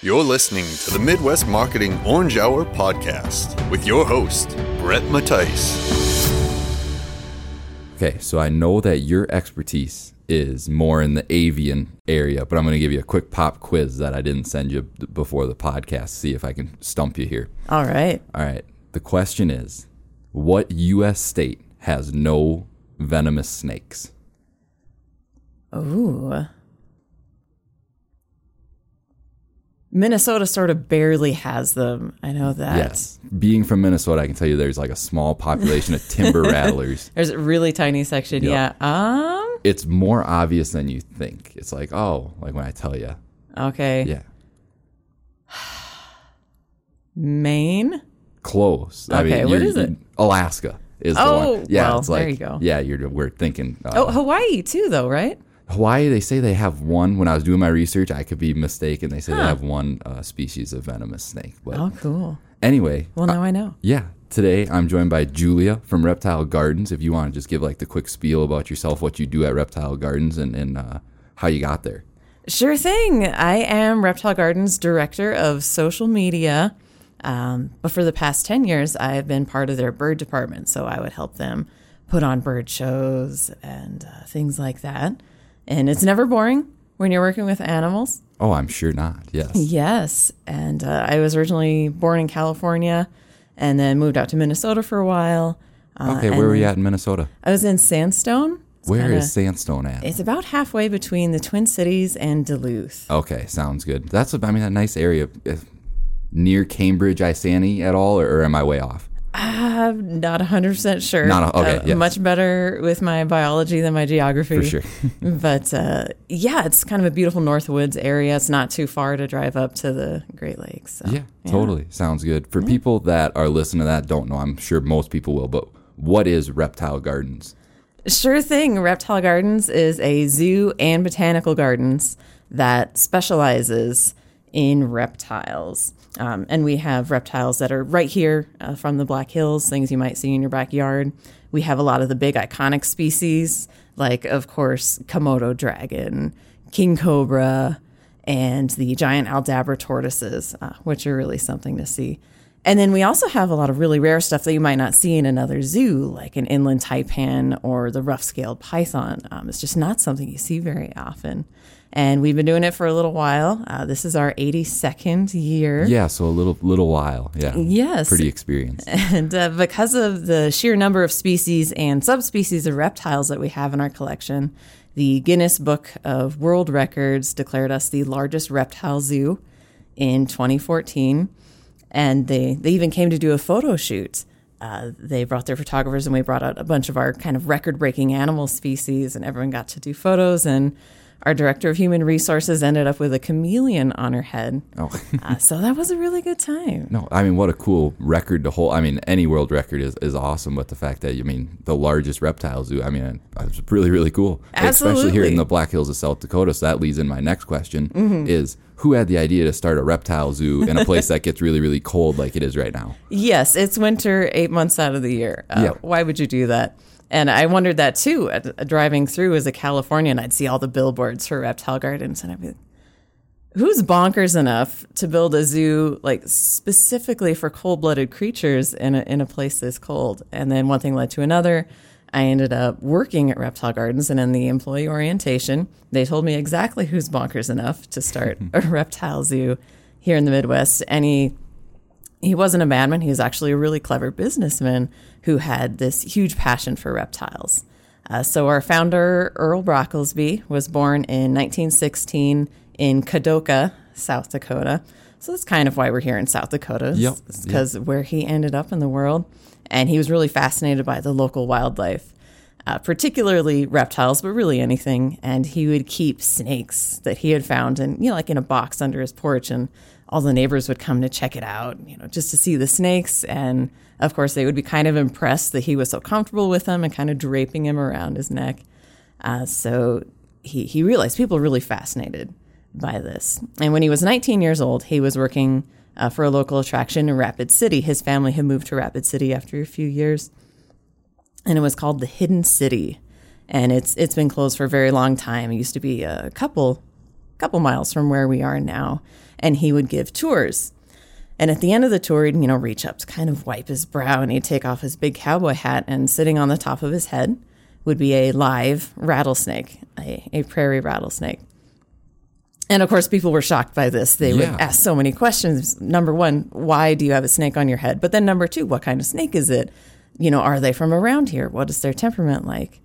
You're listening to the Midwest Marketing Orange Hour podcast with your host, Brett Mattice. Okay, so I know that your expertise is more in the avian area, but I'm going to give you a quick pop quiz that I didn't send you before the podcast. See if I can stump you here. All right. All right. The question is What U.S. state has no venomous snakes? Ooh. Minnesota sort of barely has them. I know that. Yes. Being from Minnesota, I can tell you there's like a small population of timber rattlers. There's a really tiny section. Yep. Yeah. Um. It's more obvious than you think. It's like, oh, like when I tell you. Okay. Yeah. Maine. Close. Okay, what you're- it? Alaska is the Oh, one. Yeah, well, it's like there you go. yeah, you're we're thinking uh, Oh, Hawaii too, though, right? Hawaii. They say they have one. When I was doing my research, I could be mistaken. They say they have one uh, species of venomous snake. But Oh, cool. anyway, Well, now I know. yeah. Today I'm joined by Julia from Reptile Gardens. If you want to just give like the quick spiel about yourself, what you do at Reptile Gardens, and, and uh, how you got there. Sure thing. I am Reptile Gardens Director of Social Media. Um, but for the past 10 years, I've been part of their bird department. So I would help them put on bird shows and uh, things like that. And it's never boring when you're working with animals. Oh, I'm sure not. Yes. Yes. And uh, I was originally born in California and then moved out to Minnesota for a while. Uh, Okay, where were you at in Minnesota? I was in Sandstone. It's Where is kinda- Sandstone at? It's about halfway between the Twin Cities and Duluth. Okay, sounds good. That's a, I mean, a nice area. If- near Cambridge, Isanti at all, or, or am I way off? I'm not 100% sure. Not a- okay, Uh, yes. Much better with my biology than my geography. For sure. but uh, yeah, it's kind of a beautiful North Woods area. It's not too far to drive up to the Great Lakes. so, Yeah, totally. Sounds good. For people that are listening to that don't know, I'm sure most people will, but what is Reptile Gardens? Sure thing. Reptile Gardens is a zoo and botanical gardens that specializes in reptiles. Um, and we have reptiles that are right here uh, from the Black Hills, things you might see in your backyard. We have a lot of the big iconic species, like, of course, Komodo dragon, king cobra, and the giant Aldabra tortoises, uh, which are really something to see. And then we also have a lot of really rare stuff that you might not see in another zoo, like an inland taipan or the rough scaled python. Um, it's just not something you see very often. And we've been doing it for a little while. Uh, this is our 82nd year. Yeah, so a little little while. Yeah. Yes. Pretty experienced. And uh, because of the sheer number of species and subspecies of reptiles that we have in our collection, the Guinness Book of World Records declared us the largest reptile zoo in 2014. And they, they even came to do a photo shoot. Uh, they brought their photographers, and we brought out a bunch of our kind of record breaking animal species, and everyone got to do photos. And our director of human resources ended up with a chameleon on her head. Oh. Uh, so that was a really good time. No, I mean, what a cool record to hold. I mean, any world record is, is awesome, but the fact that, I mean, the largest reptile zoo, I mean, it's really, really cool. Absolutely. Especially here in the Black Hills of South Dakota. So that leads in my next question Mm-hmm. is who had the idea to start a reptile zoo in a place that gets really, really cold like it is right now? Yes, it's winter eight months out of the year. Uh, Yeah. Why would you do that? And I wondered that too. Uh, driving through as a Californian, I'd see all the billboards for reptile gardens, and I'd be, "Who's bonkers enough to build a zoo like specifically for cold-blooded creatures in a, in a place this cold?" And then one thing led to another. I ended up working at Reptile Gardens, and in the employee orientation, they told me exactly who's bonkers enough to start a reptile zoo here in the Midwest. Any he wasn't a madman. He was actually a really clever businessman who had this huge passion for reptiles. Uh, so our founder, Earl Brocklesby, was born in 1916 in Kadoka, South Dakota. So that's kind of why we're here in South Dakota, Yep, because where he ended up in the world. And he was really fascinated by the local wildlife, uh, particularly reptiles, but really anything. And he would keep snakes that he had found, and you know, like in a box under his porch, and all the neighbors would come to check it out, you know, just to see the snakes. And of course, they would be kind of impressed that he was so comfortable with them and kind of draping him around his neck. Uh, so he, he realized people were really fascinated by this. And when he was 19 years old, he was working uh, for a local attraction in Rapid City. His family had moved to Rapid City after a few years, and it was called the Hidden City. And it's it's been closed for a very long time. It used to be a couple couple miles from where we are now, and he would give tours. And at the end of the tour, he'd, you know, reach up to kind of wipe his brow and he'd take off his big cowboy hat and sitting on the top of his head would be a live rattlesnake, a, a prairie rattlesnake. And of course, people were shocked by this. They Yeah. would ask so many questions. Number one, why do you have a snake on your head? But then number two, what kind of snake is it? You know, are they from around here? What is their temperament like?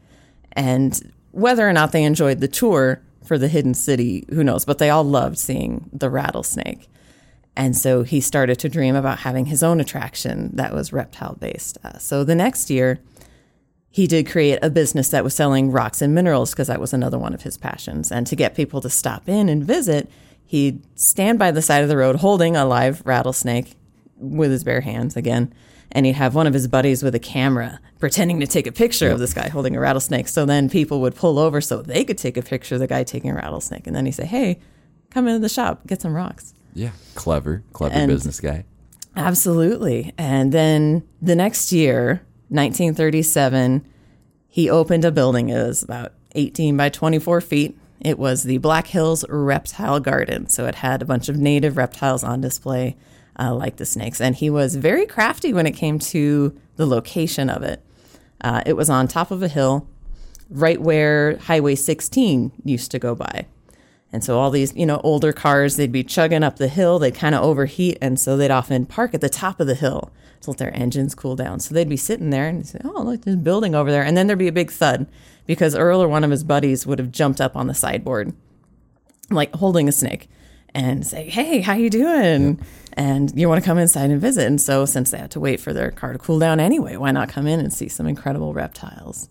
And whether or not they enjoyed the tour for the hidden city, who knows? But they all loved seeing the rattlesnake. And so he started to dream about having his own attraction that was reptile based. Uh, so the next year, he did create a business that was selling rocks and minerals because that was another one of his passions. And to get people to stop in and visit, he'd stand by the side of the road holding a live rattlesnake with his bare hands again. And he'd have one of his buddies with a camera pretending to take a picture of this guy holding a rattlesnake. So then people would pull over so they could take a picture of the guy taking a rattlesnake. And then he'd say, Hey, come into the shop, get some rocks. Yeah, clever, clever And- business guy. Absolutely. And then the next year, 1937, he opened a building. It was about 18 by 24 feet. It was the Black Hills Reptile Garden. So it had a bunch of native reptiles on display, uh, like the snakes. And he was very crafty when it came to the location of it. Uh, it was on top of a hill, right where Highway 16 used to go by. And so all these, you know, older cars, they'd be chugging up the hill, they'd kind of overheat, and so they'd often park at the top of the hill to let their engines cool down. So they'd be sitting there and say, "Oh, look, there's a building over there," and then there'd be a big thud because Earl or one of his buddies would have jumped up on the sideboard, like holding a snake, and say, "Hey, how you doing?" And you want to come inside and visit. And so, since they had to wait for their car to cool down anyway, why not come in and see some incredible reptiles?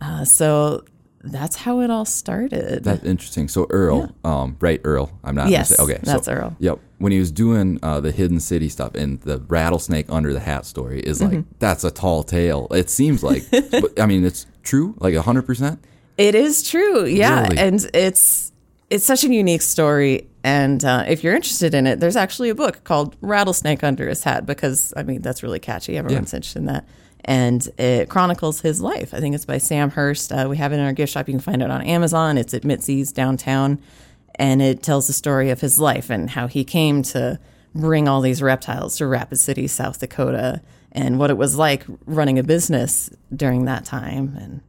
Uh, so that's how it all started. That's interesting. So Earl, um, right? Earl. I'm not. Yes, say, okay, that's so, Earl. Yep. When he was doing uh, the hidden city stuff and the rattlesnake under the hat story is like Mm-hmm. that's a tall tale. It seems like, but, I mean, it's true, like hundred percent. It is true, yeah, Really? and it's it's such a unique story. And uh, if you're interested in it, there's actually a book called "Rattlesnake Under His Hat" because I mean that's really catchy. Everyone's interested in that, and it chronicles his life. I think it's by Sam Hurst. Uh, we have it in our gift shop. You can find it on Amazon. It's at Mitzi's downtown, and it tells the story of his life and how he came to bring all these reptiles to Rapid City, South Dakota, and what it was like running a business during that time and.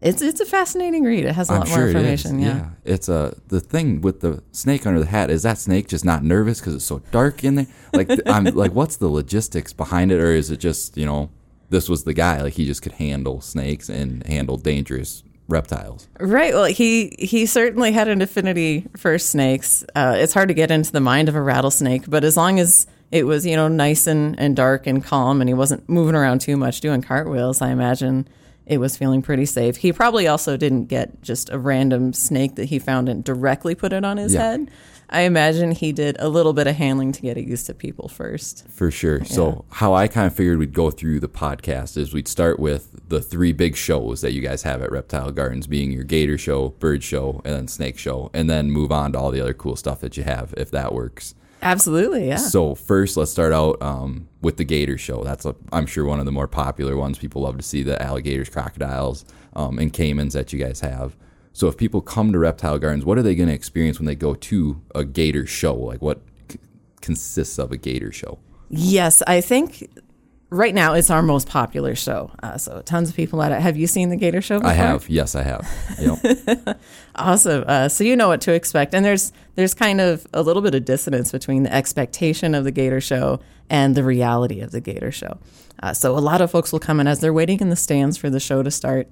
It's it's a fascinating read. It has a I'm lot more sure it is. information. Yeah. It's a the thing with the snake under the hat is that snake just not nervous because it's so dark in there. Like I'm like, what's the logistics behind it, or is it just you know this was the guy like he just could handle snakes and handle dangerous reptiles? Right. Well, he he certainly had an affinity for snakes. Uh, it's hard to get into the mind of a rattlesnake, but as long as it was you know nice and, and dark and calm, and he wasn't moving around too much doing cartwheels, I imagine it was feeling pretty safe. He probably also didn't get just a random snake that he found and directly put it on his Yeah. head. I imagine he did a little bit of handling to get it used to people first. For sure. So how I kind of figured we'd go through the podcast is we'd start with the three big shows that you guys have at Reptile Gardens, being your gator show, bird show, and then snake show, and then move on to all the other cool stuff that you have if that works. Absolutely, yeah. So first, let's start out um, with the Gator Show. That's i I'm sure one of the more popular ones. People love to see the alligators, crocodiles, um, and caimans that you guys have. So if people come to Reptile Gardens, what are they going to experience when they go to a Gator Show? Like what c- consists of a Gator Show? Yes, I think right now it's our most popular show. Uh, so tons of people at it. Have you seen the Gator Show? Before? I have, yes, I have. Yep. Awesome. Uh, so you know what to expect, and there's there's kind of a little bit of dissonance between the expectation of the Gator Show and the reality of the Gator Show. Uh, so a lot of folks will come in as they're waiting in the stands for the show to start.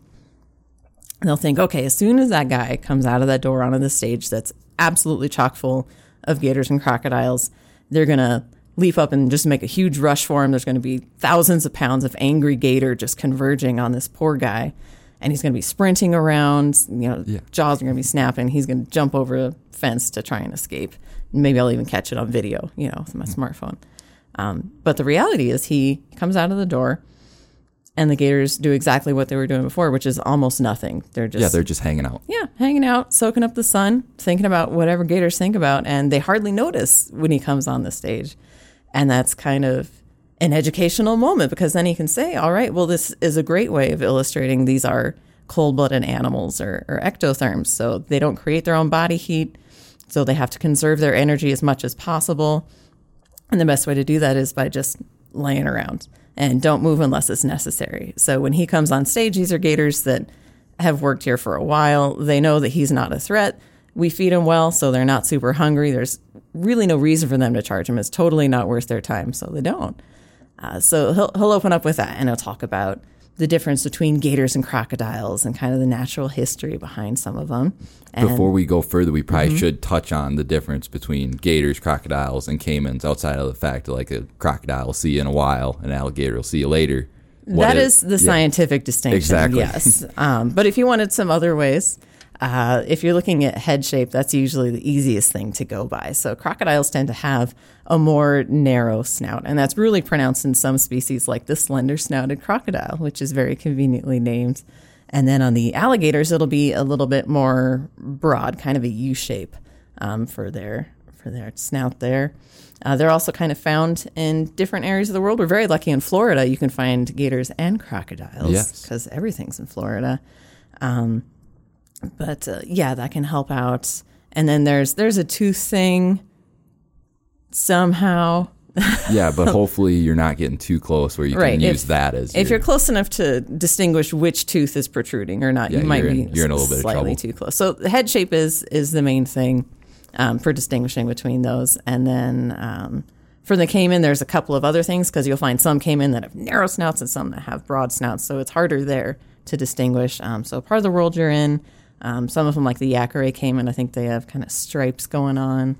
They'll think, okay, as soon as that guy comes out of that door onto the stage that's absolutely chock full of gators and crocodiles, they're going to leap up and just make a huge rush for him. There's going to be thousands of pounds of angry gator just converging on this poor guy. And he's going to be sprinting around, you know, Yeah. jaws are going to be snapping. He's going to jump over a fence to try and escape. Maybe I'll even catch it on video, you know, with my smartphone. Um, but the reality is, he comes out of the door, and the gators do exactly what they were doing before, which is almost nothing. They're just yeah, they're just hanging out. yeah, hanging out, soaking up the sun, thinking about whatever gators think about, and they hardly notice when he comes on the stage. And that's kind of an educational moment because then he can say, all right, well, this is a great way of illustrating these are cold blooded animals or, or ectotherms. So they don't create their own body heat. So they have to conserve their energy as much as possible. And the best way to do that is by just laying around and don't move unless it's necessary. So when he comes on stage, these are gators that have worked here for a while. They know that he's not a threat. We feed them well, so they're not super hungry. There's really no reason for them to charge him. It's totally not worth their time, so they don't. Uh, so he'll, he'll open up with that and he'll talk about the difference between gators and crocodiles and kind of the natural history behind some of them. And Before we go further, we probably should touch on the difference between gators, crocodiles, and caimans. Outside of the fact that like a crocodile will see you in a while, an alligator will see you later. What that it- is the yeah. scientific distinction. Exactly. Yes. Um, but if you wanted some other ways, uh, if you're looking at head shape, that's usually the easiest thing to go by. So crocodiles tend to have a more narrow snout, and that's really pronounced in some species, like the slender snouted crocodile, which is very conveniently named. And then on the alligators, it'll be a little bit more broad, kind of a U shape um, for their for their snout there. Uh, they're also kind of found in different areas of the world. We're very lucky in Florida. You can find gators and crocodiles Yes. because everything's in Florida. Um, but uh, yeah, that can help out. And then there's there's a tooth thing somehow. Yeah, but hopefully you're not getting too close where you Right, can if- use that as If your- you're close enough to distinguish which tooth is protruding or not, Yeah, you might you're be you're in a little bit of slightly trouble. too close. So the head shape is is the main thing um, for distinguishing between those. And then um, for the caiman, there's a couple of other things because you'll find some caiman that have narrow snouts and some that have broad snouts. So it's harder there to distinguish. Um, so part of the world you're in, um, some of them like the Yacare caiman, I think they have kind of stripes going on,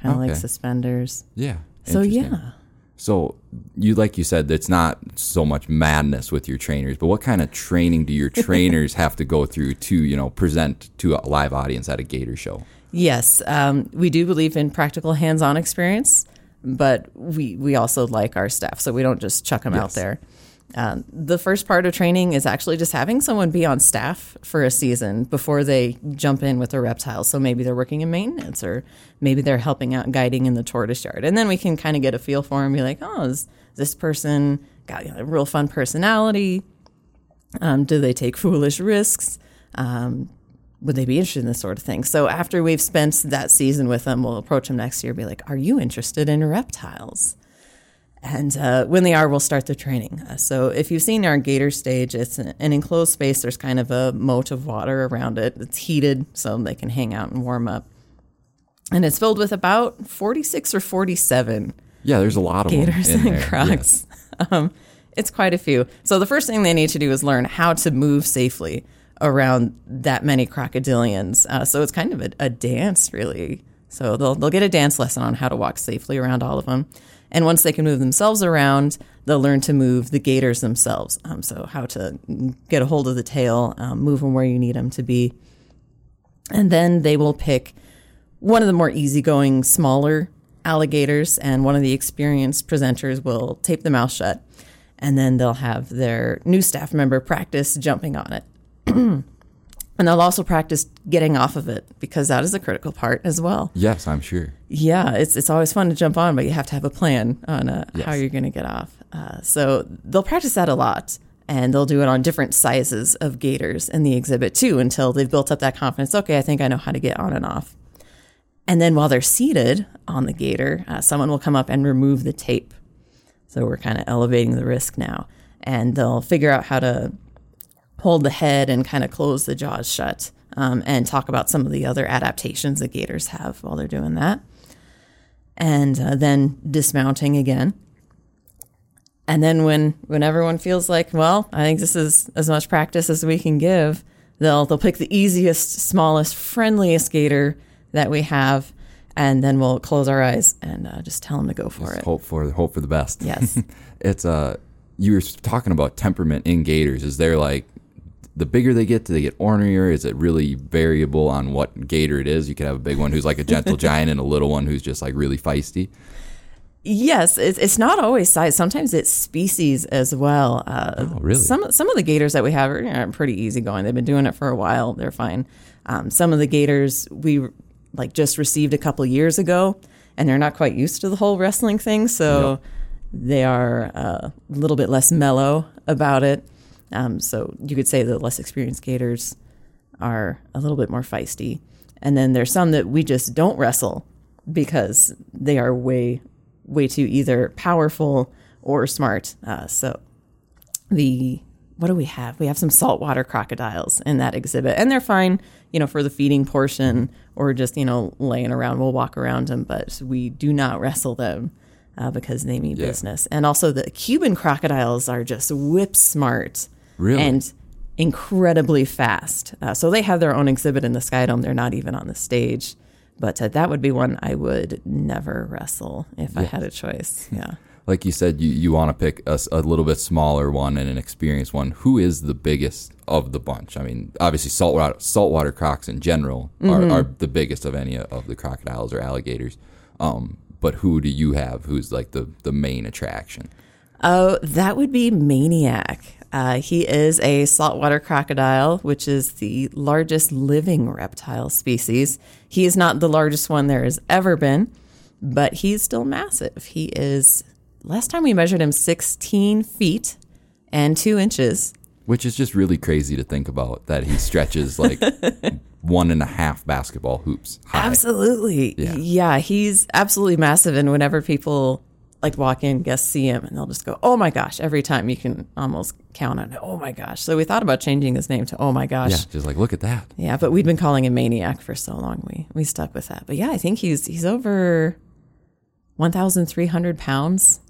kind of like suspenders. yeah. So yeah. So you like you said, it's not so much madness with your trainers, but what kind of training do your trainers have to go through to you know present to a live audience at a Gator show? Yes, um, we do believe in practical hands-on experience, but we we also like our staff, so we don't just chuck them out there. Um, the first part of training is actually just having someone be on staff for a season before they jump in with the reptiles. So maybe they're working in maintenance, or maybe they're helping out guiding in the tortoise yard, and then we can kind of get a feel for them. Be like, oh, is this person got you know, a real fun personality? Um, do they take foolish risks? Um, would they be interested in this sort of thing? So after we've spent that season with them, we'll approach them next year, be like, "Are you interested in reptiles?" And uh, when they are, we'll start the training. Uh, so if you've seen our gator stage, it's an, an enclosed space. There's kind of a moat of water around it. It's heated, so they can hang out and warm up. And it's filled with about 46 or 47 Yeah, there's a lot of gators and crocs. Um, it's quite a few. So the first thing they need to do is learn how to move safely around that many crocodilians. Uh, so it's kind of a, a dance, really. So they'll they'll get a dance lesson on how to walk safely around all of them. And once they can move themselves around, they'll learn to move the gators themselves. Um, so how to get a hold of the tail, um, move them where you need them to be, and then they will pick one of the more easygoing, smaller alligators, and one of the experienced presenters will tape the mouth shut, and then they'll have their new staff member practice jumping on it. and they'll also practice getting off of it because that is a critical part as well. Yes, I'm sure. Yeah, it's it's always fun to jump on, but you have to have a plan on uh, how you're going to get off. Uh, so they'll practice that a lot, and they'll do it on different sizes of gators in the exhibit too, until they've built up that confidence. Okay, I think I know how to get on and off. And then while they're seated on the gator, uh, someone will come up and remove the tape. So we're kind of elevating the risk now, and they'll figure out how to hold the head and kind of close the jaws shut um, and talk about some of the other adaptations that gators have while they're doing that. And uh, then dismounting again. And then when when everyone feels like, well, I think this is as much practice as we can give, they'll they'll pick the easiest, smallest, friendliest gator that we have, and then we'll close our eyes and uh, just tell them to go for it. Hope for hope for the best. Yes. it's uh you were talking about temperament in gators. Is there like the bigger they get, do they get ornerier? Is it really variable on what gator it is? You could have a big one who's like a gentle giant and a little one who's just like really feisty. Yes, it's, not always size. Sometimes it's species as well. Uh, Oh, really? Some some of the gators that we have are know, pretty easygoing. They've been doing it for a while. They're fine. Um, some of the gators we like just received a couple years ago, and they're not quite used to the whole wrestling thing, so Yep. they are uh, a little bit less mellow about it. Um, so you could say the less experienced gators are a little bit more feisty. And then there's some that we just don't wrestle because they are way, way too either powerful or smart. Uh, so the what do we have? We have some saltwater crocodiles in that exhibit, and they're fine, you know, for the feeding portion or just you know laying around. We'll walk around them, but we do not wrestle them uh, because they mean Yeah. business. And also, the Cuban crocodiles are just whip smart, Really? and incredibly fast. Uh, so they have their own exhibit in the Sky Dome. They're not even on the stage. But uh, that would be one I would never wrestle if I had a choice. Yeah. Like you said, you, you want to pick a, a, little bit smaller one and an experienced one. Who is the biggest of the bunch? I mean, obviously saltwater saltwater crocs in general Mm-hmm. are, are the biggest of any of the crocodiles or alligators. Um, but who do you have? Who's like the the main attraction? Oh, that would be Maniac. Uh, he is a saltwater crocodile, which is the largest living reptile species. He is not the largest one there has ever been, but he's still massive. He is, last time we measured him, 16 feet and two inches. Which is just really crazy to think about that he stretches like one and a half basketball hoops high. Absolutely. Yeah. Yeah. he's absolutely massive. And whenever people like walk in, guests see him, and they'll just go, "Oh my gosh!" Every time you can almost count on, it, "Oh my gosh!" So we thought about changing his name to "Oh my gosh." Yeah, just like look at that. Yeah, but we'd been calling him Maniac for so long. We we stuck with that. But yeah, I think he's he's over one thousand three hundred pounds.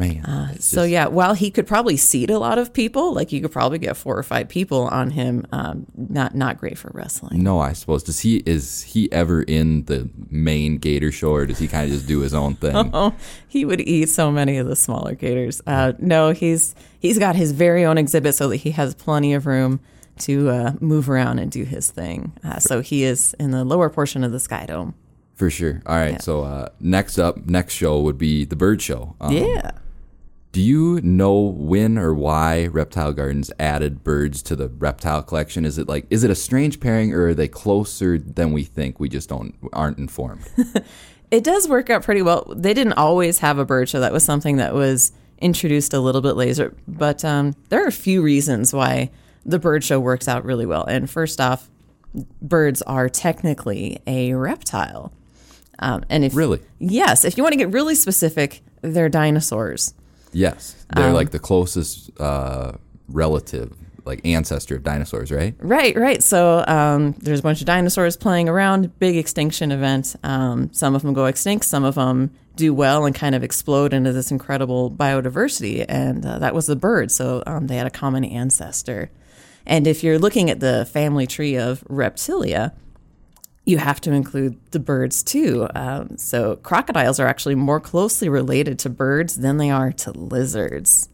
Man. it's So just- yeah, while he could probably seat a lot of people, like you could probably get four or five people on him. Um, not not great for wrestling. No, I suppose. Does he is he ever in the main Gator show, or does he kind of just do his own thing? Oh, he would eat so many of the smaller gators. Uh, no, he's he's got his very own exhibit so that he has plenty of room to uh, move around and do his thing. Uh, so he is in the lower portion of the Sky Dome. For sure. All right. So uh, next up, next show would be the bird show. Um, Yeah. Do you know when or why Reptile Gardens added birds to the reptile collection? Is it like is it a strange pairing, or are they closer than we think? We just don't aren't informed. It does work out pretty well. They didn't always have a bird show. That was something that was introduced a little bit later. But um, there are a few reasons why the bird show works out really well. And first off, birds are technically a reptile. Um, and if Really? yes, if you want to get really specific, they're dinosaurs. Yes, they're like the closest uh, relative, like ancestor of dinosaurs, right? Right, right. So um, there's a bunch of dinosaurs playing around, big extinction event. Um, some of them go extinct, some of them do well and kind of explode into this incredible biodiversity. And uh, that was the bird. So um, they had a common ancestor. And if you're looking at the family tree of reptilia, you have to include the birds too. Um, so crocodiles are actually more closely related to birds than they are to lizards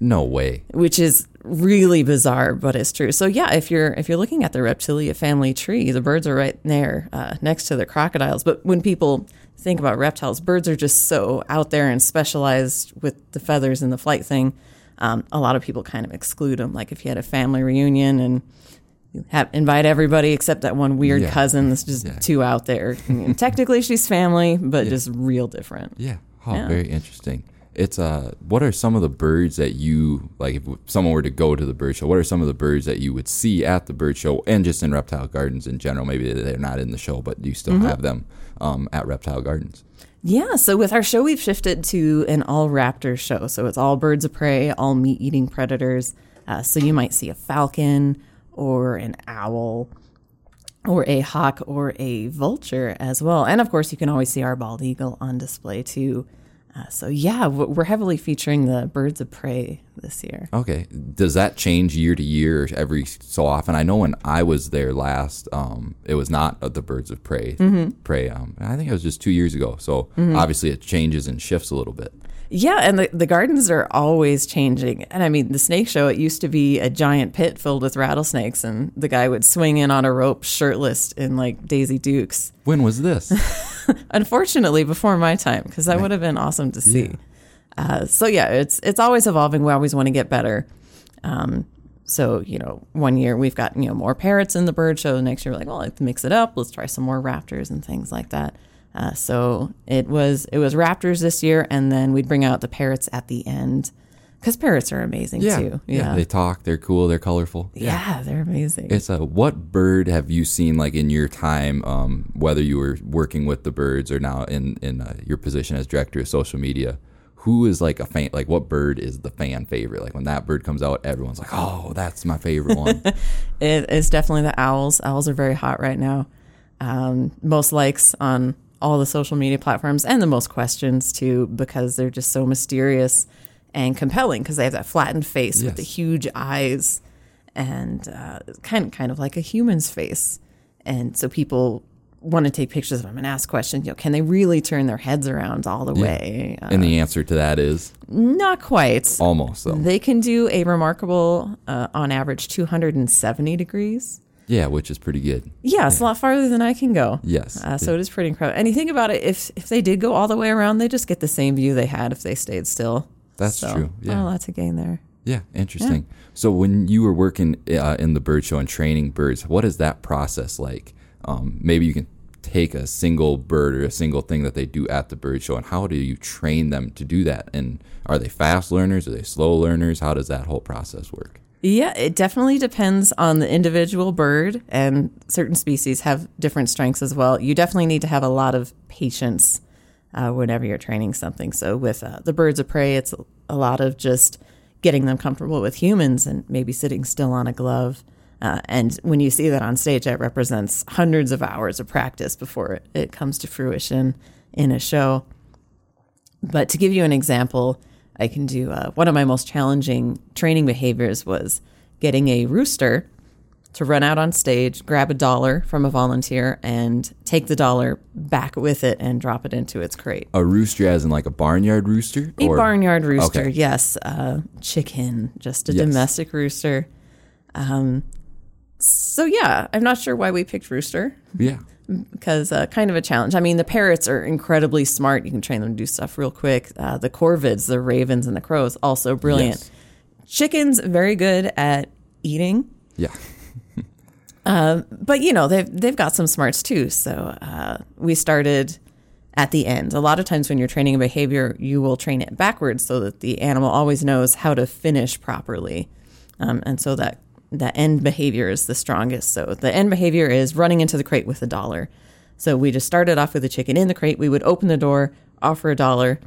No way. which is really bizarre, but it's true. So yeah, if you're if you're looking at the reptilia family tree, the birds are right there uh, next to the crocodiles. But when people think about reptiles, birds are just so out there and specialized with the feathers and the flight thing. Um, a lot of people kind of exclude them. Like if you had a family reunion and have, invite everybody except that one weird Yeah. cousin that's just Yeah. too out there. Technically, she's family, but just real different. Yeah. Oh, Yeah. very interesting. It's uh, what are some of the birds that you like? If someone were to go to the bird show, what are some of the birds that you would see at the bird show and just in reptile gardens in general? Maybe they're not in the show, but you still have them um, at reptile gardens. Yeah, so with our show, we've shifted to an all raptor show. So it's all birds of prey, all meat eating predators. Uh, so you might see a falcon or an owl or a hawk or a vulture as well. And of course, you can always see our bald eagle on display too. Uh, so yeah, we're heavily featuring the birds of prey this year. Okay. Does that change year to year every so often? I know when I was there last, um, it was not uh, the birds of prey. Prey. Um, I think it was just two years ago. So obviously it changes and shifts a little bit. Yeah, and the, the gardens are always changing. And I mean, the snake show, it used to be a giant pit filled with rattlesnakes, and the guy would swing in on a rope shirtless in like Daisy Dukes. When was this? Unfortunately, before my time, because that would have been awesome to see. Uh, so yeah, it's it's always evolving. We always want to get better. Um, so you know, one year we've got you know more parrots in the bird show. Next year, we're like, well, let's mix it up. Let's try some more raptors and things like that. Uh, so it was it was raptors this year, and then we'd bring out the parrots at the end Because parrots are amazing Yeah, too. yeah. They talk. They're cool. They're colorful. Yeah, they're amazing. It's a what bird have you seen like in your time, um, whether you were working with the birds or now in in uh, your position as director of social media? Who is like a fan? Like what bird is the fan favorite? Like when that bird comes out, everyone's like, "Oh, that's my favorite one." It is definitely the owls. Owls are very hot right now. Um, most likes on all the social media platforms and the most questions too because they're just so mysterious and compelling because they have that flattened face with the huge eyes and uh, kind kind of like a human's face. And so people want to take pictures of them and ask questions. You know, can they really turn their heads around all the way? Uh, and the answer to that is not quite. almost. So They can do a remarkable, uh, on average, 270 degrees. Yeah, which is pretty good. Yeah, it's a lot farther than I can go. Yes. Uh, so it is pretty incredible. And you think about it, if if they did go all the way around, they just get the same view they had if they stayed still. That's So, true. Yeah. a lot to gain there. Yeah, interesting. So when you were working uh, in the bird show and training birds, what is that process like? Um, maybe you can take a single bird or a single thing that they do at the bird show, and how do you train them to do that? And are they fast learners? Are they slow learners? How does that whole process work? Yeah, it definitely depends on the individual bird, and certain species have different strengths as well. You definitely need to have a lot of patience uh, whenever you're training something. So, with uh, the birds of prey, it's a lot of just getting them comfortable with humans and maybe sitting still on a glove. Uh, and when you see that on stage, that represents hundreds of hours of practice before it, it comes to fruition in a show. But to give you an example, I can do uh, one of my most challenging training behaviors was getting a rooster to run out on stage, grab a dollar from a volunteer, and take the dollar back with it and drop it into its crate. A rooster, as in like a barnyard rooster, A barnyard rooster, Okay. yes. Uh, chicken, just a Yes. domestic rooster. Um, so, yeah, I'm not sure why we picked rooster Yeah, because uh, kind of a challenge. I mean, the parrots are incredibly smart. You can train them to do stuff real quick. Uh, the corvids, the ravens, and the crows, also brilliant. Yes. Chickens, very good at eating, yeah, but you know they've they've got some smarts too. So uh, we started at the end. A lot of times when you're training a behavior, you will train it backwards so that the animal always knows how to finish properly, um, and so that that end behavior is the strongest. So the end behavior is running into the crate with a dollar. So we just started off with the chicken in the crate. We would open the door, offer a dollar,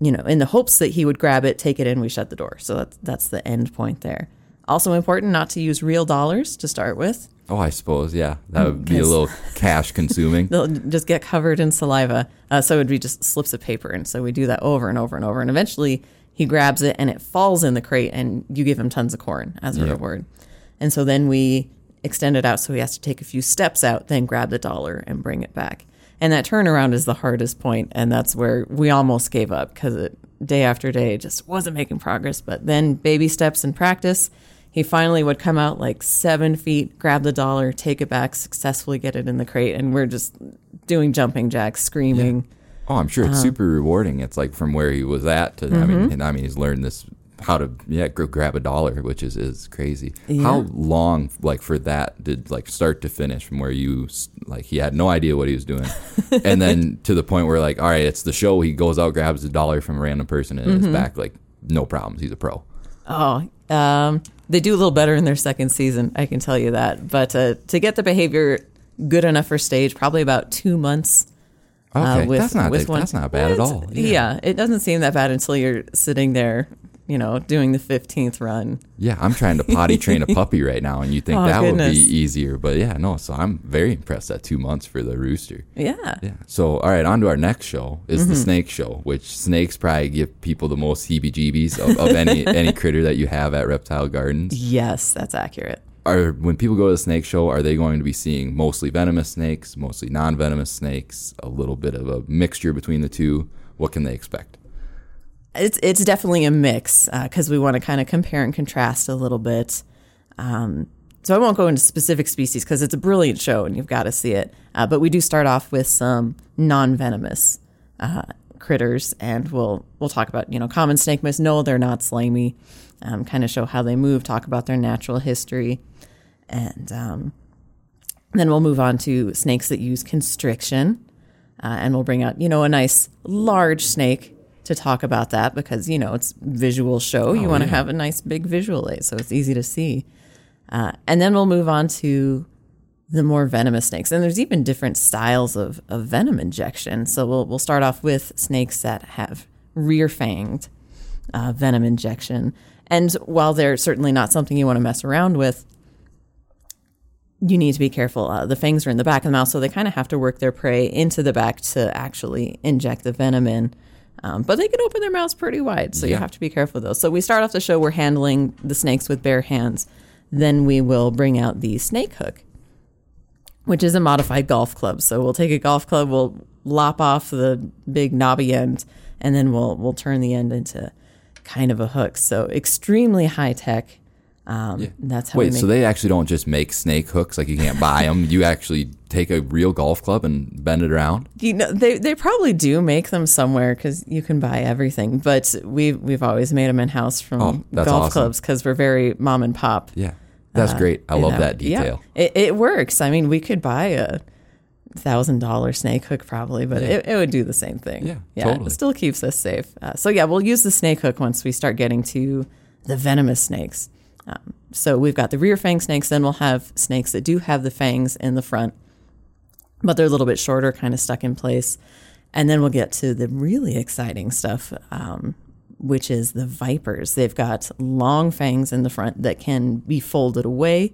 you know, in the hopes that he would grab it, take it in. We shut the door. So that's that's the end point there. Also important not to use real dollars to start with. Oh, I suppose, yeah. That would be a little cash consuming. They'll just get covered in saliva. Uh, so it would be just slips of paper. And so we do that over and over and over. And eventually he grabs it and it falls in the crate and you give him tons of corn as a Yeah. reward. And so then we extend it out so he has to take a few steps out, then grab the dollar and bring it back. And that turnaround is the hardest point, and that's where we almost gave up because day after day just wasn't making progress. But then baby steps in practice, he finally would come out like seven feet, grab the dollar, take it back, successfully get it in the crate, and we're just doing jumping jacks, screaming. Oh, I'm sure it's Uh-huh. super rewarding. It's like from where he was at to I Mm-hmm. mean, and I mean he's learned this how to yeah gr- grab a dollar, which is is crazy. How long like for that did like start to finish from where you like he had no idea what he was doing, and then to the point where like all right, it's the show. He goes out, grabs a dollar from a random person, and Mm-hmm. it's back like no problems. He's a pro. Oh, um, they do a little better in their second season, I can tell you that. But uh, to get the behavior good enough for stage, probably about two months. Okay, uh, with, that's not with one. that's not bad at all. Yeah. it doesn't seem that bad until you're sitting there, you know, doing the 15th run. Yeah, I'm trying to potty train a puppy right now, and you think Oh, that would be easier, but yeah, no. So I'm very impressed at two months for the rooster. Yeah. Yeah. So, all right, on to our next show is Mm-hmm. the snake show, which snakes probably give people the most heebie-jeebies of, of any any critter that you have at Reptile Gardens. Yes, that's accurate. Are when people go to the snake show, are they going to be seeing mostly venomous snakes, mostly non-venomous snakes, a little bit of a mixture between the two? What can they expect? It's it's definitely a mix because we want to kind of compare and contrast a little bit. Um, so I won't go into specific species because it's a brilliant show and you've got to see it. Uh, but we do start off with some non-venomous uh, critters, and we'll we'll talk about you know common snake mice. No, they're not slimy. Um, kind of show how they move, talk about their natural history, and um, then we'll move on to snakes that use constriction, uh, and we'll bring out you know a nice large snake to talk about that because you know it's visual show. you Oh, want to yeah. have a nice big visual aid so it's easy to see. Uh, and then we'll move on to the more venomous snakes. And there's even different styles of, of venom injection. So we'll, we'll start off with snakes that have rear fanged uh, venom injection. And while they're certainly not something you want to mess around with, you need to be careful. Uh, the fangs are in the back of the mouth, so they kind of have to work their prey into the back to actually inject the venom in. Um, but they can open their mouths pretty wide, so you have to be careful with those. So we start off the show, we're handling the snakes with bare hands. Then we will bring out the snake hook, which is a modified golf club. So we'll take a golf club, we'll lop off the big knobby end, and then we'll we'll turn the end into kind of a hook. So extremely high tech. Um, That's how Wait, so they actually don't just make snake hooks like you can't buy them. You actually take a real golf club and bend it around. You know, they they probably do make them somewhere because you can buy everything. But we we've always made them in house from Oh, golf awesome. clubs because we're very mom and pop. Yeah, that's great. I love know. that Yeah. detail. It, it works. I mean, we could buy a thousand dollar snake hook probably, but it, it would do the same thing. Yeah, yeah, totally. it still keeps us safe. Uh, so yeah, we'll use the snake hook once we start getting to the venomous snakes. Um, so we've got the rear fang snakes, then we'll have snakes that do have the fangs in the front, but they're a little bit shorter, kind of stuck in place. And then we'll get to the really exciting stuff, um, which is the vipers. They've got long fangs in the front that can be folded away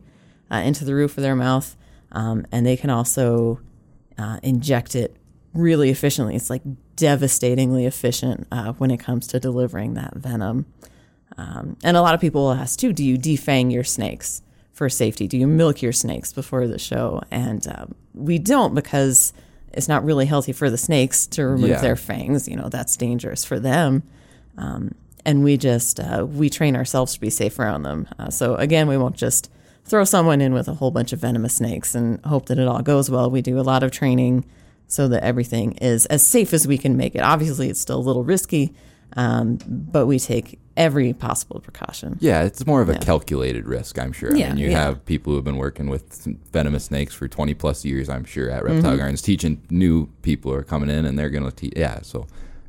uh, into the roof of their mouth, um, and they can also uh, inject it really efficiently. It's like devastatingly efficient uh, when it comes to delivering that venom. Um, and a lot of people will ask too, do you defang your snakes for safety? Do you milk your snakes before the show? And um, we don't because it's not really healthy for the snakes to remove Yeah. their fangs. You know, that's dangerous for them. Um, and we just, uh, we train ourselves to be safe around them. Uh, so again, we won't just throw someone in with a whole bunch of venomous snakes and hope that it all goes well. We do a lot of training so that everything is as safe as we can make it. Obviously, it's still a little risky, um, but we take every possible precaution. Yeah, it's more of a calculated risk, I'm sure. I Yeah, mean, you yeah. have people who have been working with venomous snakes for 20 plus years, I'm sure, at Mm-hmm. Reptile Gardens, teaching new people who are coming in and they're going to teach. Yeah, so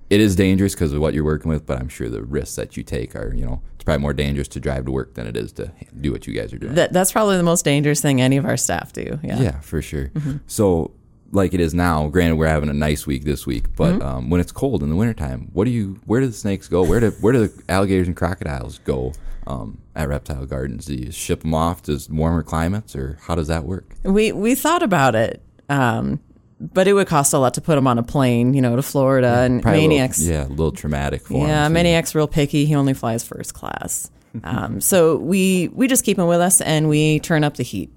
it is dangerous because of what you're working with, but I'm sure the risks that you take are, you know, it's probably more dangerous to drive to work than it is to do what you guys are doing. That, that's probably the most dangerous thing any of our staff do. Yeah. Yeah, for sure. Mm-hmm. So, like it is now, granted we're having a nice week this week, but Mm-hmm. um, when it's cold in the wintertime, what do you? Where do the snakes go? Where do where do the alligators and crocodiles go um, at Reptile Gardens? Do you ship them off to warmer climates, or how does that work? We we thought about it, um, but it would cost a lot to put them on a plane, you know, to Florida and Probably a little- Maniac's. yeah, a little traumatic for Yeah, them. Maniac's real picky. He only flies first class. Um, so we we just keep him with us and we turn up the heat.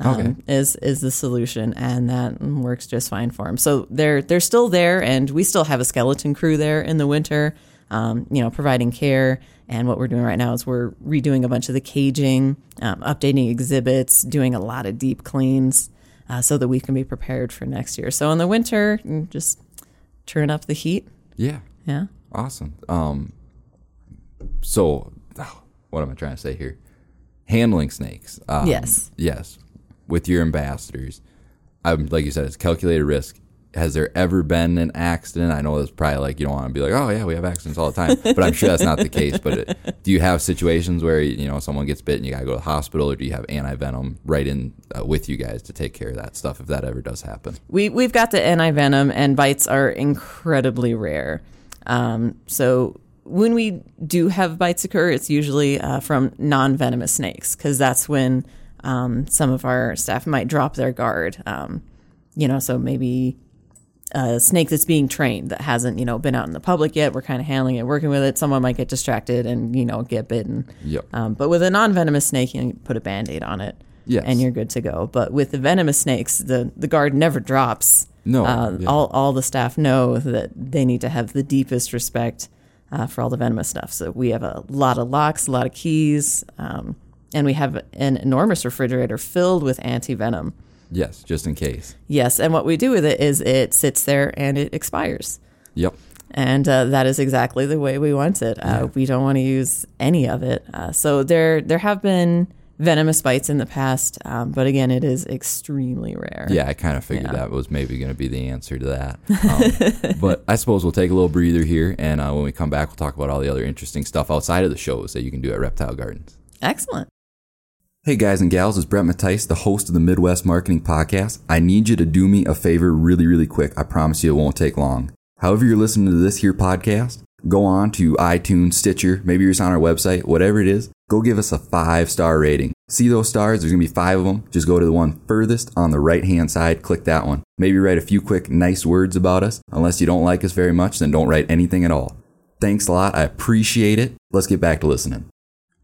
Um, Okay. Is is the solution, and that works just fine for them. So they're they're still there, and we still have a skeleton crew there in the winter. Um, you know, providing care. And what we're doing right now is we're redoing a bunch of the caging, um, updating exhibits, doing a lot of deep cleans, uh, so that we can be prepared for next year. So in the winter, just turn up the heat. Yeah, Yeah. awesome. Um, so oh, what am I trying to say here? Handling snakes. Um, Yes. Yes. With your ambassadors, I'm like you said, it's calculated risk. Has there ever been an accident? I know it's probably like you don't want to be like, oh yeah, we have accidents all the time, but I'm sure that's not the case. But it, do you have situations where you know someone gets bit and you gotta go to the hospital, or do you have anti venom right in uh, with you guys to take care of that stuff if that ever does happen? We we've got the anti venom, and bites are incredibly rare. Um, so when we do have bites occur, it's usually uh, from non venomous snakes because that's when um, some of our staff might drop their guard. Um, you know, so maybe a snake that's being trained that hasn't you know been out in the public yet. We're kind of handling it, working with it. Someone might get distracted and you know get bitten. Yep. Um, but with a non venomous snake, you can put a band aid on it. Yes. And you're good to go. But with the venomous snakes, the, the guard never drops. No, Uh, yeah. all, all the staff know that they need to have the deepest respect uh, for all the venomous stuff. So we have a lot of locks, a lot of keys, um, and we have an enormous refrigerator filled with anti venom. Yes, just in case. Yes. And what we do with it is it sits there and it expires. Yep. And uh, that is exactly the way we want it. Uh, We don't want to use any of it. Uh, so there, there have been venomous bites in the past, um, but again, it is extremely rare. Yeah, I kind of figured Yeah. that was maybe going to be the answer to that. Um, but I suppose we'll take a little breather here, and uh, when we come back, we'll talk about all the other interesting stuff outside of the shows that you can do at Reptile Gardens. Excellent. Hey guys and gals, it's Brett Matice, the host of the Midwest Marketing Podcast. I need you to do me a favor really, really quick. I promise you it won't take long. However you're listening to this here podcast, go on to iTunes, Stitcher, maybe you're on our website, whatever it is, go give us a five star rating. See those stars? There's gonna be five of them. Just go to the one furthest on the right hand side, click that one. Maybe write a few quick, nice words about us. Unless you don't like us very much, then don't write anything at all. Thanks a lot. I appreciate it. Let's get back to listening.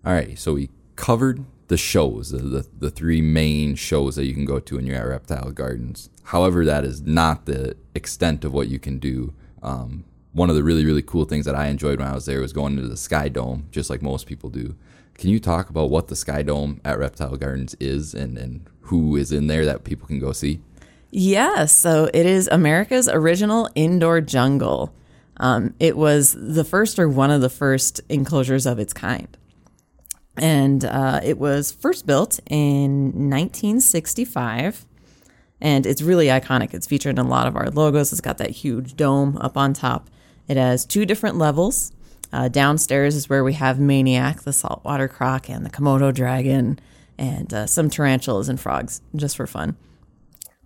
All right, so we covered the shows, the, the, the three main shows that you can go to when you're at Reptile Gardens. However, that is not the extent of what you can do. Um, one of the really, really cool things that I enjoyed when I was there was going into the Sky Dome, just like most people do. Can you talk about what the Sky Dome at Reptile Gardens is and, and who is in there that people can go see? Yeah, so it is America's original indoor jungle. Um, it was the first or one of the first enclosures of its kind. And uh, it was first built in 1965. And it's really iconic. It's featured in a lot of our logos. It's got that huge dome up on top. It has two different levels. Uh, downstairs is where we have Maniac, the saltwater croc, and the Komodo dragon, and uh, some tarantulas and frogs, just for fun.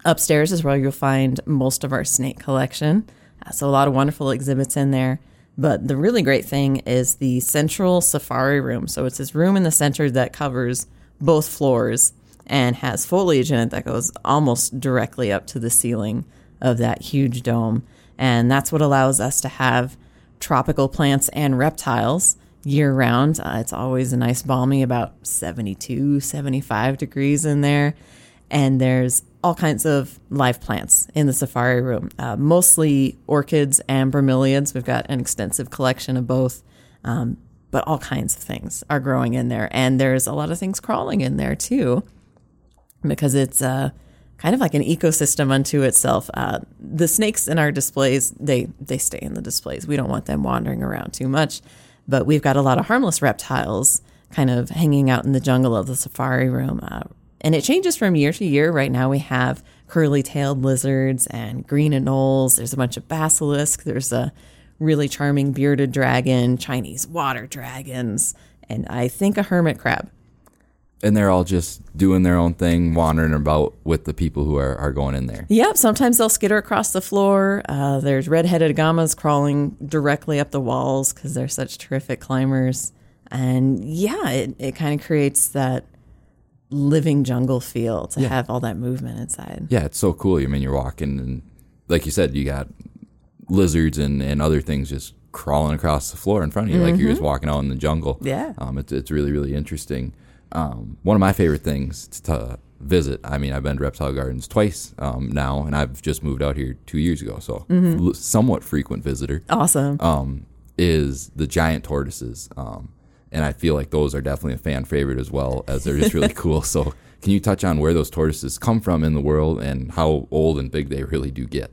Upstairs is where you'll find most of our snake collection. Uh, so, a lot of wonderful exhibits in there. But the really great thing is the central safari room. So, it's this room in the center that covers both floors and has foliage in it that goes almost directly up to the ceiling of that huge dome. And that's what allows us to have tropical plants and reptiles year round. Uh, it's always a nice balmy, about 72, 75 degrees in there. And there's all kinds of live plants in the safari room, uh, mostly orchids and bromeliads. We've got an extensive collection of both, um, but all kinds of things are growing in there. And there's a lot of things crawling in there too, because it's uh, kind of like an ecosystem unto itself. Uh, the snakes in our displays, they, they stay in the displays. We don't want them wandering around too much. But we've got a lot of harmless reptiles kind of hanging out in the jungle of the safari room. And it changes from year to year. Right now, we have curly tailed lizards and green anoles. There's a bunch of basilisk. There's a really charming bearded dragon, Chinese water dragons, and I think a hermit crab. And they're all just doing their own thing, wandering about with the people who are, are going in there. Yep, sometimes they'll skitter across the floor. Uh, there's red-headed agamas crawling directly up the walls because they're such terrific climbers. And yeah, it, it kind of creates that living jungle feel to Yeah. have all that movement inside. Yeah, it's so cool. I mean, you're walking, and like you said, you got lizards and, and other things just crawling across the floor in front of you, like you're just walking out in the jungle. Yeah. um, it's it's really really interesting. Um, one of my favorite things to visit. I mean, I've been to Reptile Gardens twice um, now, and I've just moved out here two years ago, so l- somewhat frequent visitor. Awesome. Um, is the giant tortoises. Um, and I feel like those are definitely a fan favorite as well as they're just really cool. So, can you touch on where those tortoises come from in the world and how old and big they really do get?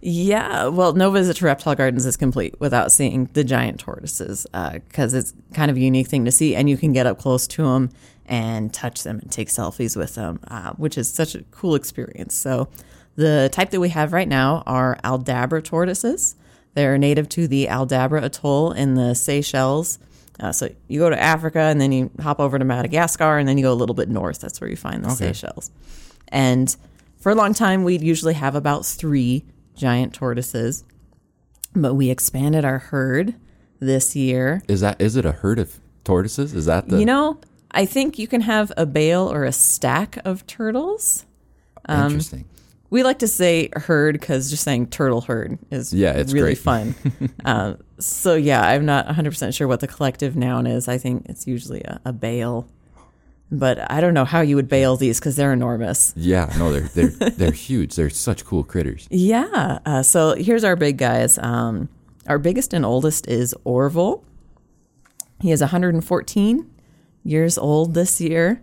Yeah, well, no visit to Reptile Gardens is complete without seeing the giant tortoises because it's kind of a unique thing to see, and you can get up close to them and touch them and take selfies with them, uh, which is such a cool experience. So, the type that we have right now are Aldabra tortoises. They're native to the Aldabra Atoll in the Seychelles. Uh, so you go to Africa and then you hop over to Madagascar and then you go a little bit north. That's where you find the Seychelles. And for a long time, we'd usually have about three giant tortoises, but we expanded our herd this year. Is that is it a herd of tortoises? Is that the You know, I think you can have a bale or a stack of turtles. interesting? We like to say herd because just saying turtle herd is Yeah, it's really great. fun. uh, so yeah, I'm not 100% sure what the collective noun is. I think it's usually a, a bale. But I don't know how you would bale these because they're enormous. Yeah, no, they're they're they're huge. They're such cool critters. Yeah. Uh, so here's our big guys. Um, our biggest and oldest is Orville. He is 114 years old this year,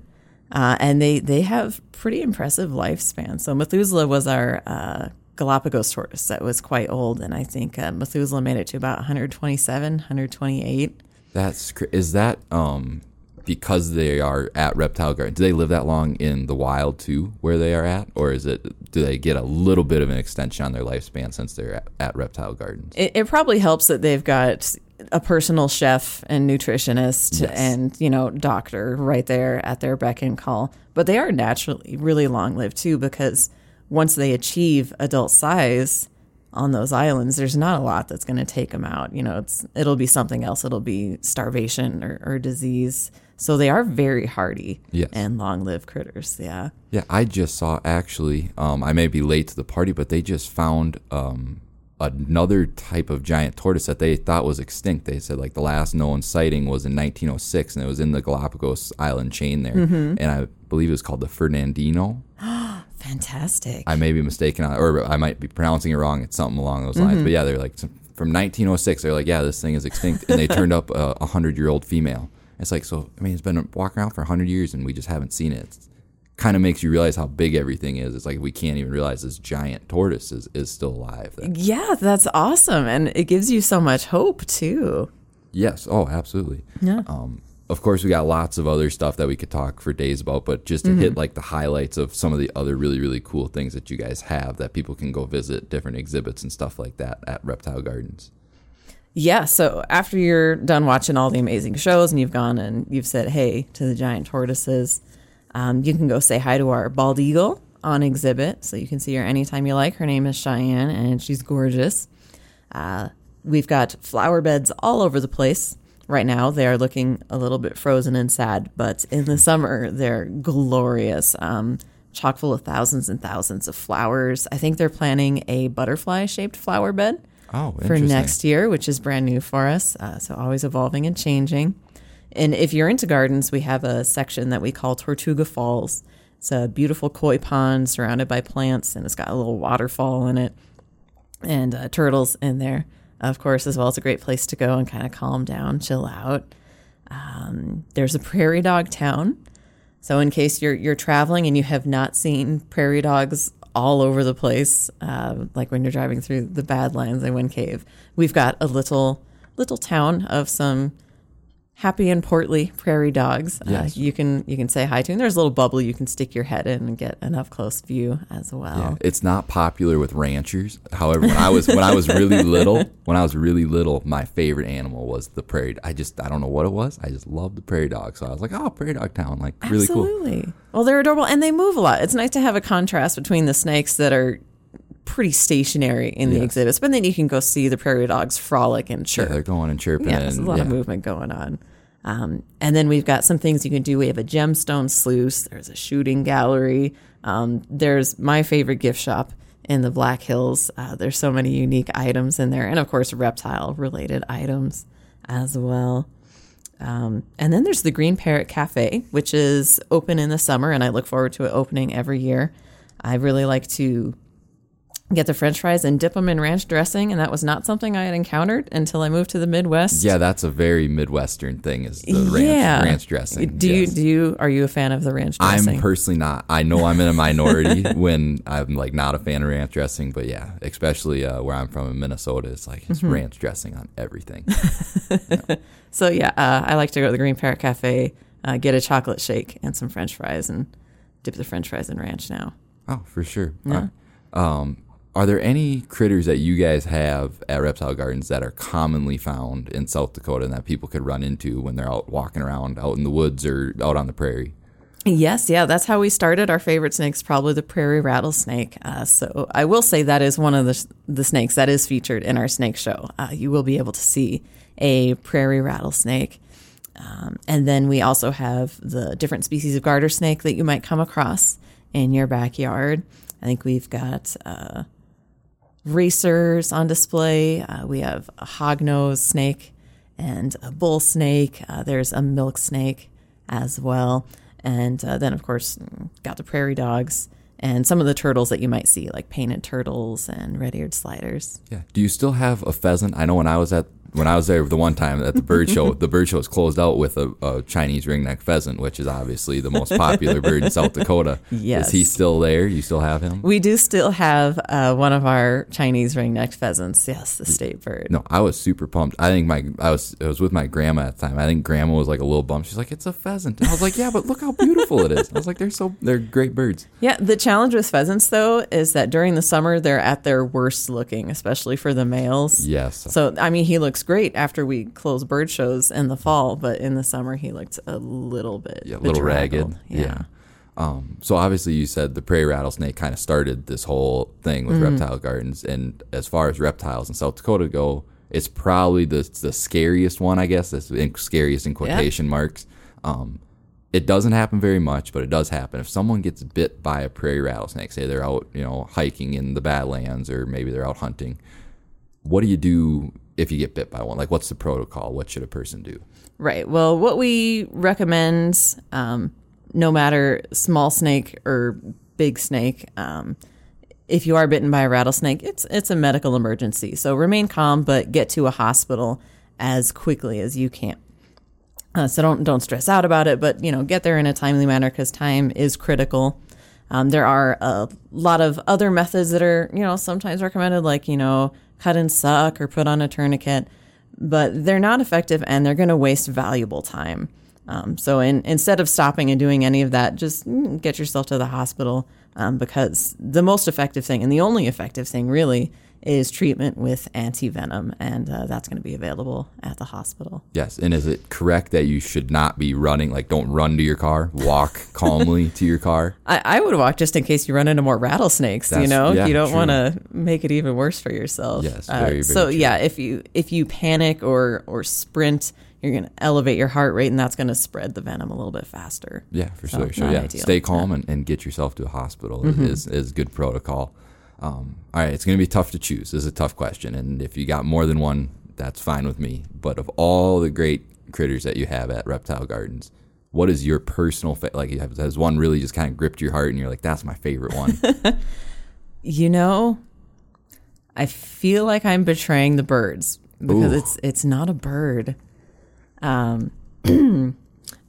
uh, and they they have pretty impressive lifespan. So Methuselah was our uh, Galapagos tortoise that was quite old, and I think uh, Methuselah made it to about 127, 128. That's cr- is that um because they are at Reptile Garden, do they live that long in the wild too, where they are at, or is it do they get a little bit of an extension on their lifespan since they're at, at Reptile Gardens? It, it probably helps that they've got a personal chef and nutritionist Yes. and you know doctor right there at their beck and call. But they are naturally really long lived too because once they achieve adult size on those islands, there's not a lot that's going to take them out. You know, it's it'll be something else. It'll be starvation or, or disease. So they are very hardy Yes. and long lived critters. Yeah. Yeah, I just saw actually. Um, I may be late to the party, but they just found um, another type of giant tortoise that they thought was extinct. They said like the last known sighting was in 1906, and it was in the Galapagos island chain there, mm-hmm. and I believe it was called the Fernandino. Fantastic. I may be mistaken, or I might be pronouncing it wrong. It's something along those lines. But mm-hmm. yeah, they're like from 1906. They're like, yeah, this thing is extinct, and they turned up a hundred year old female. It's like so. I mean, it's been walking around for hundred years, and we just haven't seen it. It's, kind of makes you realize how big everything is. It's like we can't even realize this giant tortoise is, is still alive. Yeah, that's awesome. And it gives you so much hope too. yes. Oh, absolutely. Yeah. Um, of course, we got lots of other stuff that we could talk for days about, but just to hit like the highlights of some of the other really, really cool things that you guys have that people can go visit, different exhibits and stuff like that at Reptile Gardens. Yeah, so after you're done watching all the amazing shows and you've gone and you've said hey to the giant tortoises, um, you can go say hi to our bald eagle on exhibit. So you can see her anytime you like. Her name is Cheyenne and she's gorgeous. Uh, we've got flower beds all over the place. Right now, they are looking a little bit frozen and sad, but in the summer, they're glorious. Um, chock full of thousands and thousands of flowers. I think they're planning a butterfly shaped flower bed Oh, for next year, which is brand new for us. Uh, so always evolving and changing. And if you're into gardens, we have a section that we call Tortuga Falls. It's a beautiful koi pond surrounded by plants, and it's got a little waterfall in it and uh, turtles in there, of course, as well. It's a great place to go and kind of calm down, chill out. Um, there's a prairie dog town. So in case you're you're traveling and you have not seen prairie dogs all over the place, uh, like when you're driving through the Badlands and Wind Cave, we've got a little little town of some happy and portly prairie dogs. Yes. Uh, you can you can say hi to, and there's a little bubble you can stick your head in and get an up close view as well. Yeah, it's not popular with ranchers. However, when I was when I was really little, when I was really little, my favorite animal was the prairie. I just I don't know what it was. I just loved the prairie dog. So I was like, oh, prairie dog town, like really cool. Absolutely. Well, they're adorable and they move a lot. It's nice to have a contrast between the snakes that are pretty stationary in the exhibits, but then you can go see the prairie dogs frolic and Yeah, chirp. they're going and chirping. Yeah, there's a lot of movement going on. Um, and then we've got some things you can do. We have a gemstone sluice. There's a shooting gallery. Um, there's my favorite gift shop in the Black Hills. Uh, there's so many unique items in there, and of course, reptile related items as well. Um, and then there's the Green Parrot Cafe, which is open in the summer, and I look forward to it opening every year. I really like to get the French fries and dip them in ranch dressing, and that was not something I had encountered until I moved to the Midwest. Yeah, that's a very Midwestern thing. Is the ranch, yeah, ranch dressing? Do yes. you do you are you a fan of the ranch dressing? I'm personally not. I know I'm in a minority when I'm like not a fan of ranch dressing, but yeah, especially uh, where I'm from in Minnesota, it's like Mm-hmm. it's ranch dressing on everything. so yeah, uh, I like to go to the Green Parrot Cafe, uh, get a chocolate shake and some French fries, and dip the French fries in ranch now. Oh, for sure. Uh, um, are there any critters that you guys have at Reptile Gardens that are commonly found in South Dakota and that people could run into when they're out walking around out in the woods or out on the prairie? Yes, yeah, that's how we started. Our favorite snake is probably the prairie rattlesnake. Uh, so I will say that is one of the the snakes that is featured in our snake show. Uh, you will be able to see a prairie rattlesnake, um, and then we also have the different species of garter snake that you might come across in your backyard. I think we've got uh, racers on display. Uh, we have a hognose snake and a bull snake. Uh, there's a milk snake as well. And uh, then, of course, got the prairie dogs and some of the turtles that you might see, like painted turtles and red eared sliders. Yeah. Do you still have a pheasant? I know when I was at when I was there the one time at the bird show, the bird show was closed out with a, a Chinese ringneck pheasant, which is obviously the most popular bird in South Dakota. Yes. Is he still there? You still have him? We do still have uh, one of our Chinese ring-necked pheasants. Yes, the state bird. No, I was super pumped. I think my I was I was with my grandma at the time. I think grandma was like a little bummed. She's like, "It's a pheasant." And I was like, "Yeah, but look how beautiful it is." I was like, "They're so they're great birds." Yeah, the challenge with pheasants though is that during the summer they're at their worst looking, especially for the males. Yes. So I mean, he looks great after we close bird shows in the fall, but in the summer he looked a little bit yeah, a little bedraggled. ragged. Yeah. Um, so obviously, you said the prairie rattlesnake kind of started this whole thing with reptile gardens, and as far as reptiles in South Dakota go, it's probably the the scariest one, I guess. That's in, scariest in quotation marks. Um, it doesn't happen very much, but it does happen. If someone gets bit by a prairie rattlesnake, say they're out, you know, hiking in the Badlands, or maybe they're out hunting, what do you do if you get bit by one? Like, what's the protocol? What should a person do? Right. Well, what we recommend, um, no matter small snake or big snake, um, if you are bitten by a rattlesnake, it's it's a medical emergency. So remain calm, but get to a hospital as quickly as you can. Uh, so don't don't stress out about it, but you know get there in a timely manner because time is critical. Um, there are a lot of other methods that are you know sometimes recommended, like you know cut and suck or put on a tourniquet, but they're not effective and they're going to waste valuable time. Um, so in, instead of stopping and doing any of that, just mm, get yourself to the hospital um, because the most effective thing and the only effective thing really is treatment with anti-venom and uh, that's going to be available at the hospital. Yes, and is it correct that you should not be running? Like, don't run to your car. Walk calmly to your car. I, I would walk just in case you run into more rattlesnakes. you know, yeah, you don't want to make it even worse for yourself. Uh, Yes, very, very so true. yeah, if you if you panic or or sprint, you're going to elevate your heart rate, and that's going to spread the venom a little bit faster. Yeah, for So, sure. So not yeah, ideal. stay calm and, and get yourself to a hospital Mm-hmm. is is good protocol. Um, all right, it's going to be tough to choose. This is a tough question, and if you got more than one, that's fine with me. But of all the great critters that you have at Reptile Gardens, what is your personal fa- like? Has one really just kind of gripped your heart, and you're like, "That's my favorite one"? You know, I feel like I'm betraying the birds because Ooh. it's it's not a bird. Um,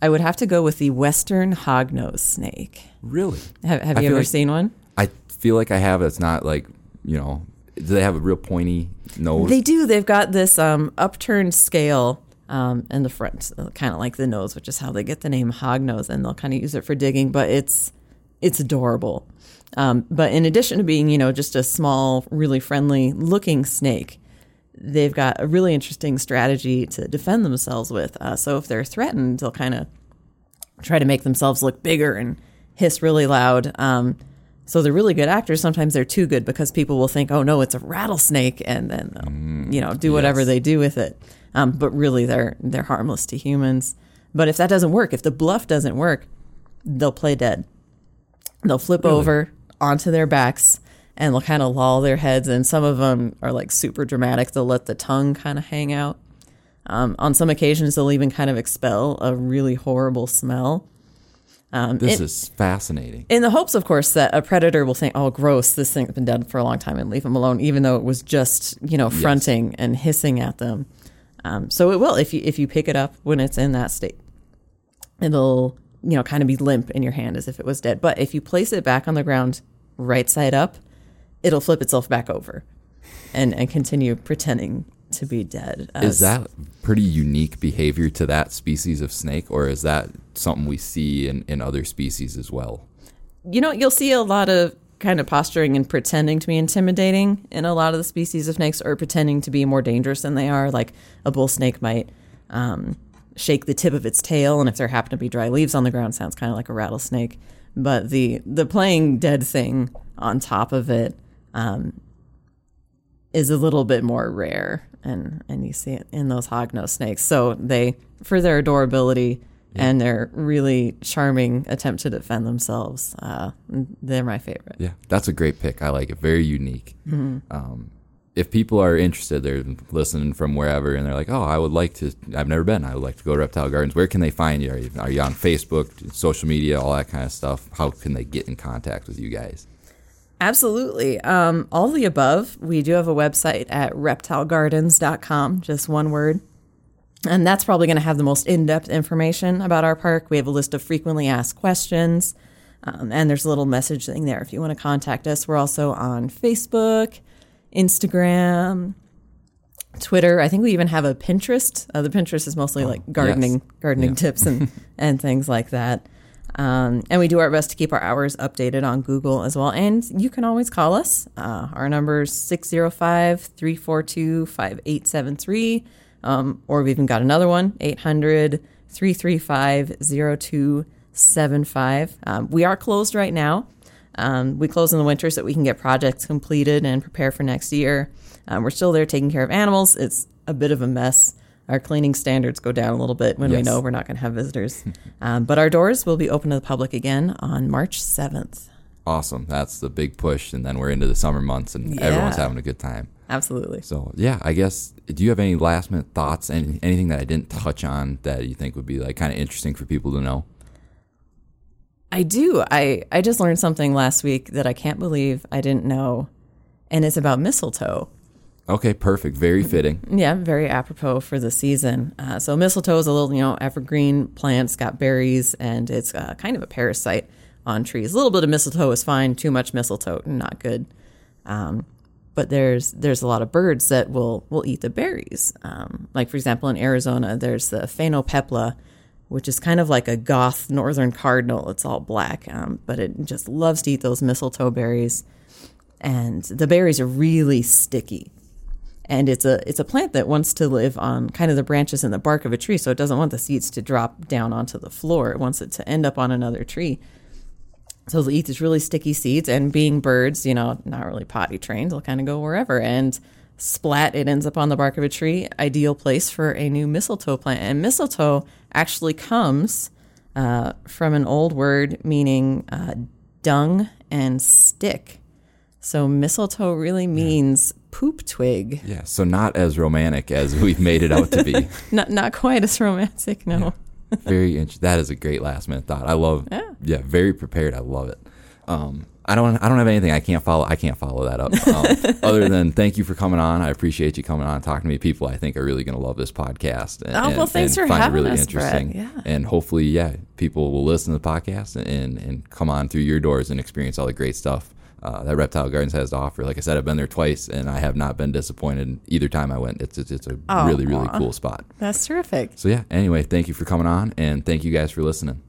I would have to go with the western hognose snake. really? Have, have you ever like- seen one? I feel like I have. It's not like you know. Do they have a real pointy nose? They do. They've got this um, upturned scale um, in the front, kind of like the nose, which is how they get the name hognose, and they'll kind of use it for digging. But it's it's adorable. Um, but in addition to being, you know, just a small, really friendly looking snake, they've got a really interesting strategy to defend themselves with. Uh, so if they're threatened, they'll kind of try to make themselves look bigger and hiss really loud. Um, so they're really good actors. Sometimes they're too good because people will think, "Oh no, it's a rattlesnake," and then they'll, you know, do whatever yes. they do with it. Um, but really, they're they're harmless to humans. But if that doesn't work, if the bluff doesn't work, they'll play dead. They'll flip over onto their backs and they'll kind of loll their heads. And some of them are like super dramatic. They'll let the tongue kind of hang out. Um, on some occasions, they'll even kind of expel a really horrible smell. Um, this is fascinating. in the hopes, of course, that a predator will think, "Oh, gross! This thing's been dead for a long time," and leave them alone, even though it was just, you know, fronting and hissing at them. Um, so it will if you if you pick it up when it's in that state, it'll you know kind of be limp in your hand as if it was dead. But if you place it back on the ground, right side up, it'll flip itself back over, and and continue pretending to be dead. Is that pretty unique behavior to that species of snake, or is that something we see in, in other species as well? you know, you'll see a lot of kind of posturing and pretending to be intimidating in a lot of the species of snakes, or pretending to be more dangerous than they are. Like a bull snake might um, shake the tip of its tail, and if there happen to be dry leaves on the ground, sounds kind of like a rattlesnake. But the the playing dead thing on top of it um, is a little bit more rare, and and you see it in those hognose snakes. So they, for their adorability and their really charming attempt to defend themselves, uh, they're my favorite. Yeah, that's a great pick. I like it. Very unique. Mm-hmm. Um, if people are interested, they're listening from wherever, and they're like, "Oh, I would like to. I've never been. I would like to go to Reptile Gardens. Where can they find you? Are you, are you on Facebook, social media, all that kind of stuff? How can they get in contact with you guys?" Absolutely. Um, all the above. We do have a website at reptilegardens.com, just one word. And that's probably going to have the most in depth information about our park. We have a list of frequently asked questions, um, and there's a little message thing there if you want to contact us. We're also on Facebook, Instagram, Twitter. I think we even have a Pinterest. Uh, the Pinterest is mostly like gardening, yes. gardening Yeah. tips and, and things like that. Um, and we do our best to keep our hours updated on Google as well. And you can always call us. Uh, our number is 605 342 5873. Um, Or we've even got another one 800 335 0275. Um, We are closed right now. Um, we close in the winter so that we can get projects completed and prepare for next year. Um, we're still there taking care of animals. It's a bit of a mess. Our cleaning standards go down a little bit when we know we're not going to have visitors. um, but our doors will be open to the public again on March 7th. Awesome. That's the big push. And then we're into the summer months and everyone's having a good time. Absolutely. So yeah, I guess. Do you have any last minute thoughts? and anything that I didn't touch on that you think would be like kind of interesting for people to know? I do. I, I just learned something last week that I can't believe I didn't know, and it's about mistletoe. Okay, perfect. Very fitting. Yeah, very apropos for the season. Uh, so mistletoe is a little, you know, evergreen plant. It's got berries, and it's uh, kind of a parasite on trees. A little bit of mistletoe is fine. Too much mistletoe, not good. Um, but there's there's a lot of birds that will will eat the berries. Um, like for example, in Arizona, there's the phainopepla, which is kind of like a goth northern cardinal. It's all black, um, but it just loves to eat those mistletoe berries, and the berries are really sticky and it's a it's a plant that wants to live on kind of the branches and the bark of a tree so it doesn't want the seeds to drop down onto the floor. It wants it to end up on another tree. So they'll eat these really sticky seeds and being birds you know not really potty trained they'll kind of go wherever and splat it ends up on the bark of a tree. Ideal place for a new mistletoe plant. And mistletoe actually comes uh, from an old word meaning uh, dung and stick so mistletoe really means poop twig Yeah. So not as romantic as we've made it out to be. not not quite as romantic, no. very interesting. That is a great last minute thought. I love. Yeah. yeah very prepared. I love it. Um, I don't. I don't have anything. I can't follow. I can't follow that up. Um, other than thank you for coming on. I appreciate you coming on and talking to me. People I think are really going to love this podcast. And, Oh, well, thanks and for find having it really us, Brett. interesting. Yeah. And hopefully, yeah, people will listen to the podcast and and come on through your doors and experience all the great stuff. Uh, that Reptile Gardens has to offer. Like I said, I've been there twice, and I have not been disappointed either time I went. It's it's, it's a really really Aw. cool spot. That's terrific. So yeah. Anyway, thank you for coming on, and thank you guys for listening.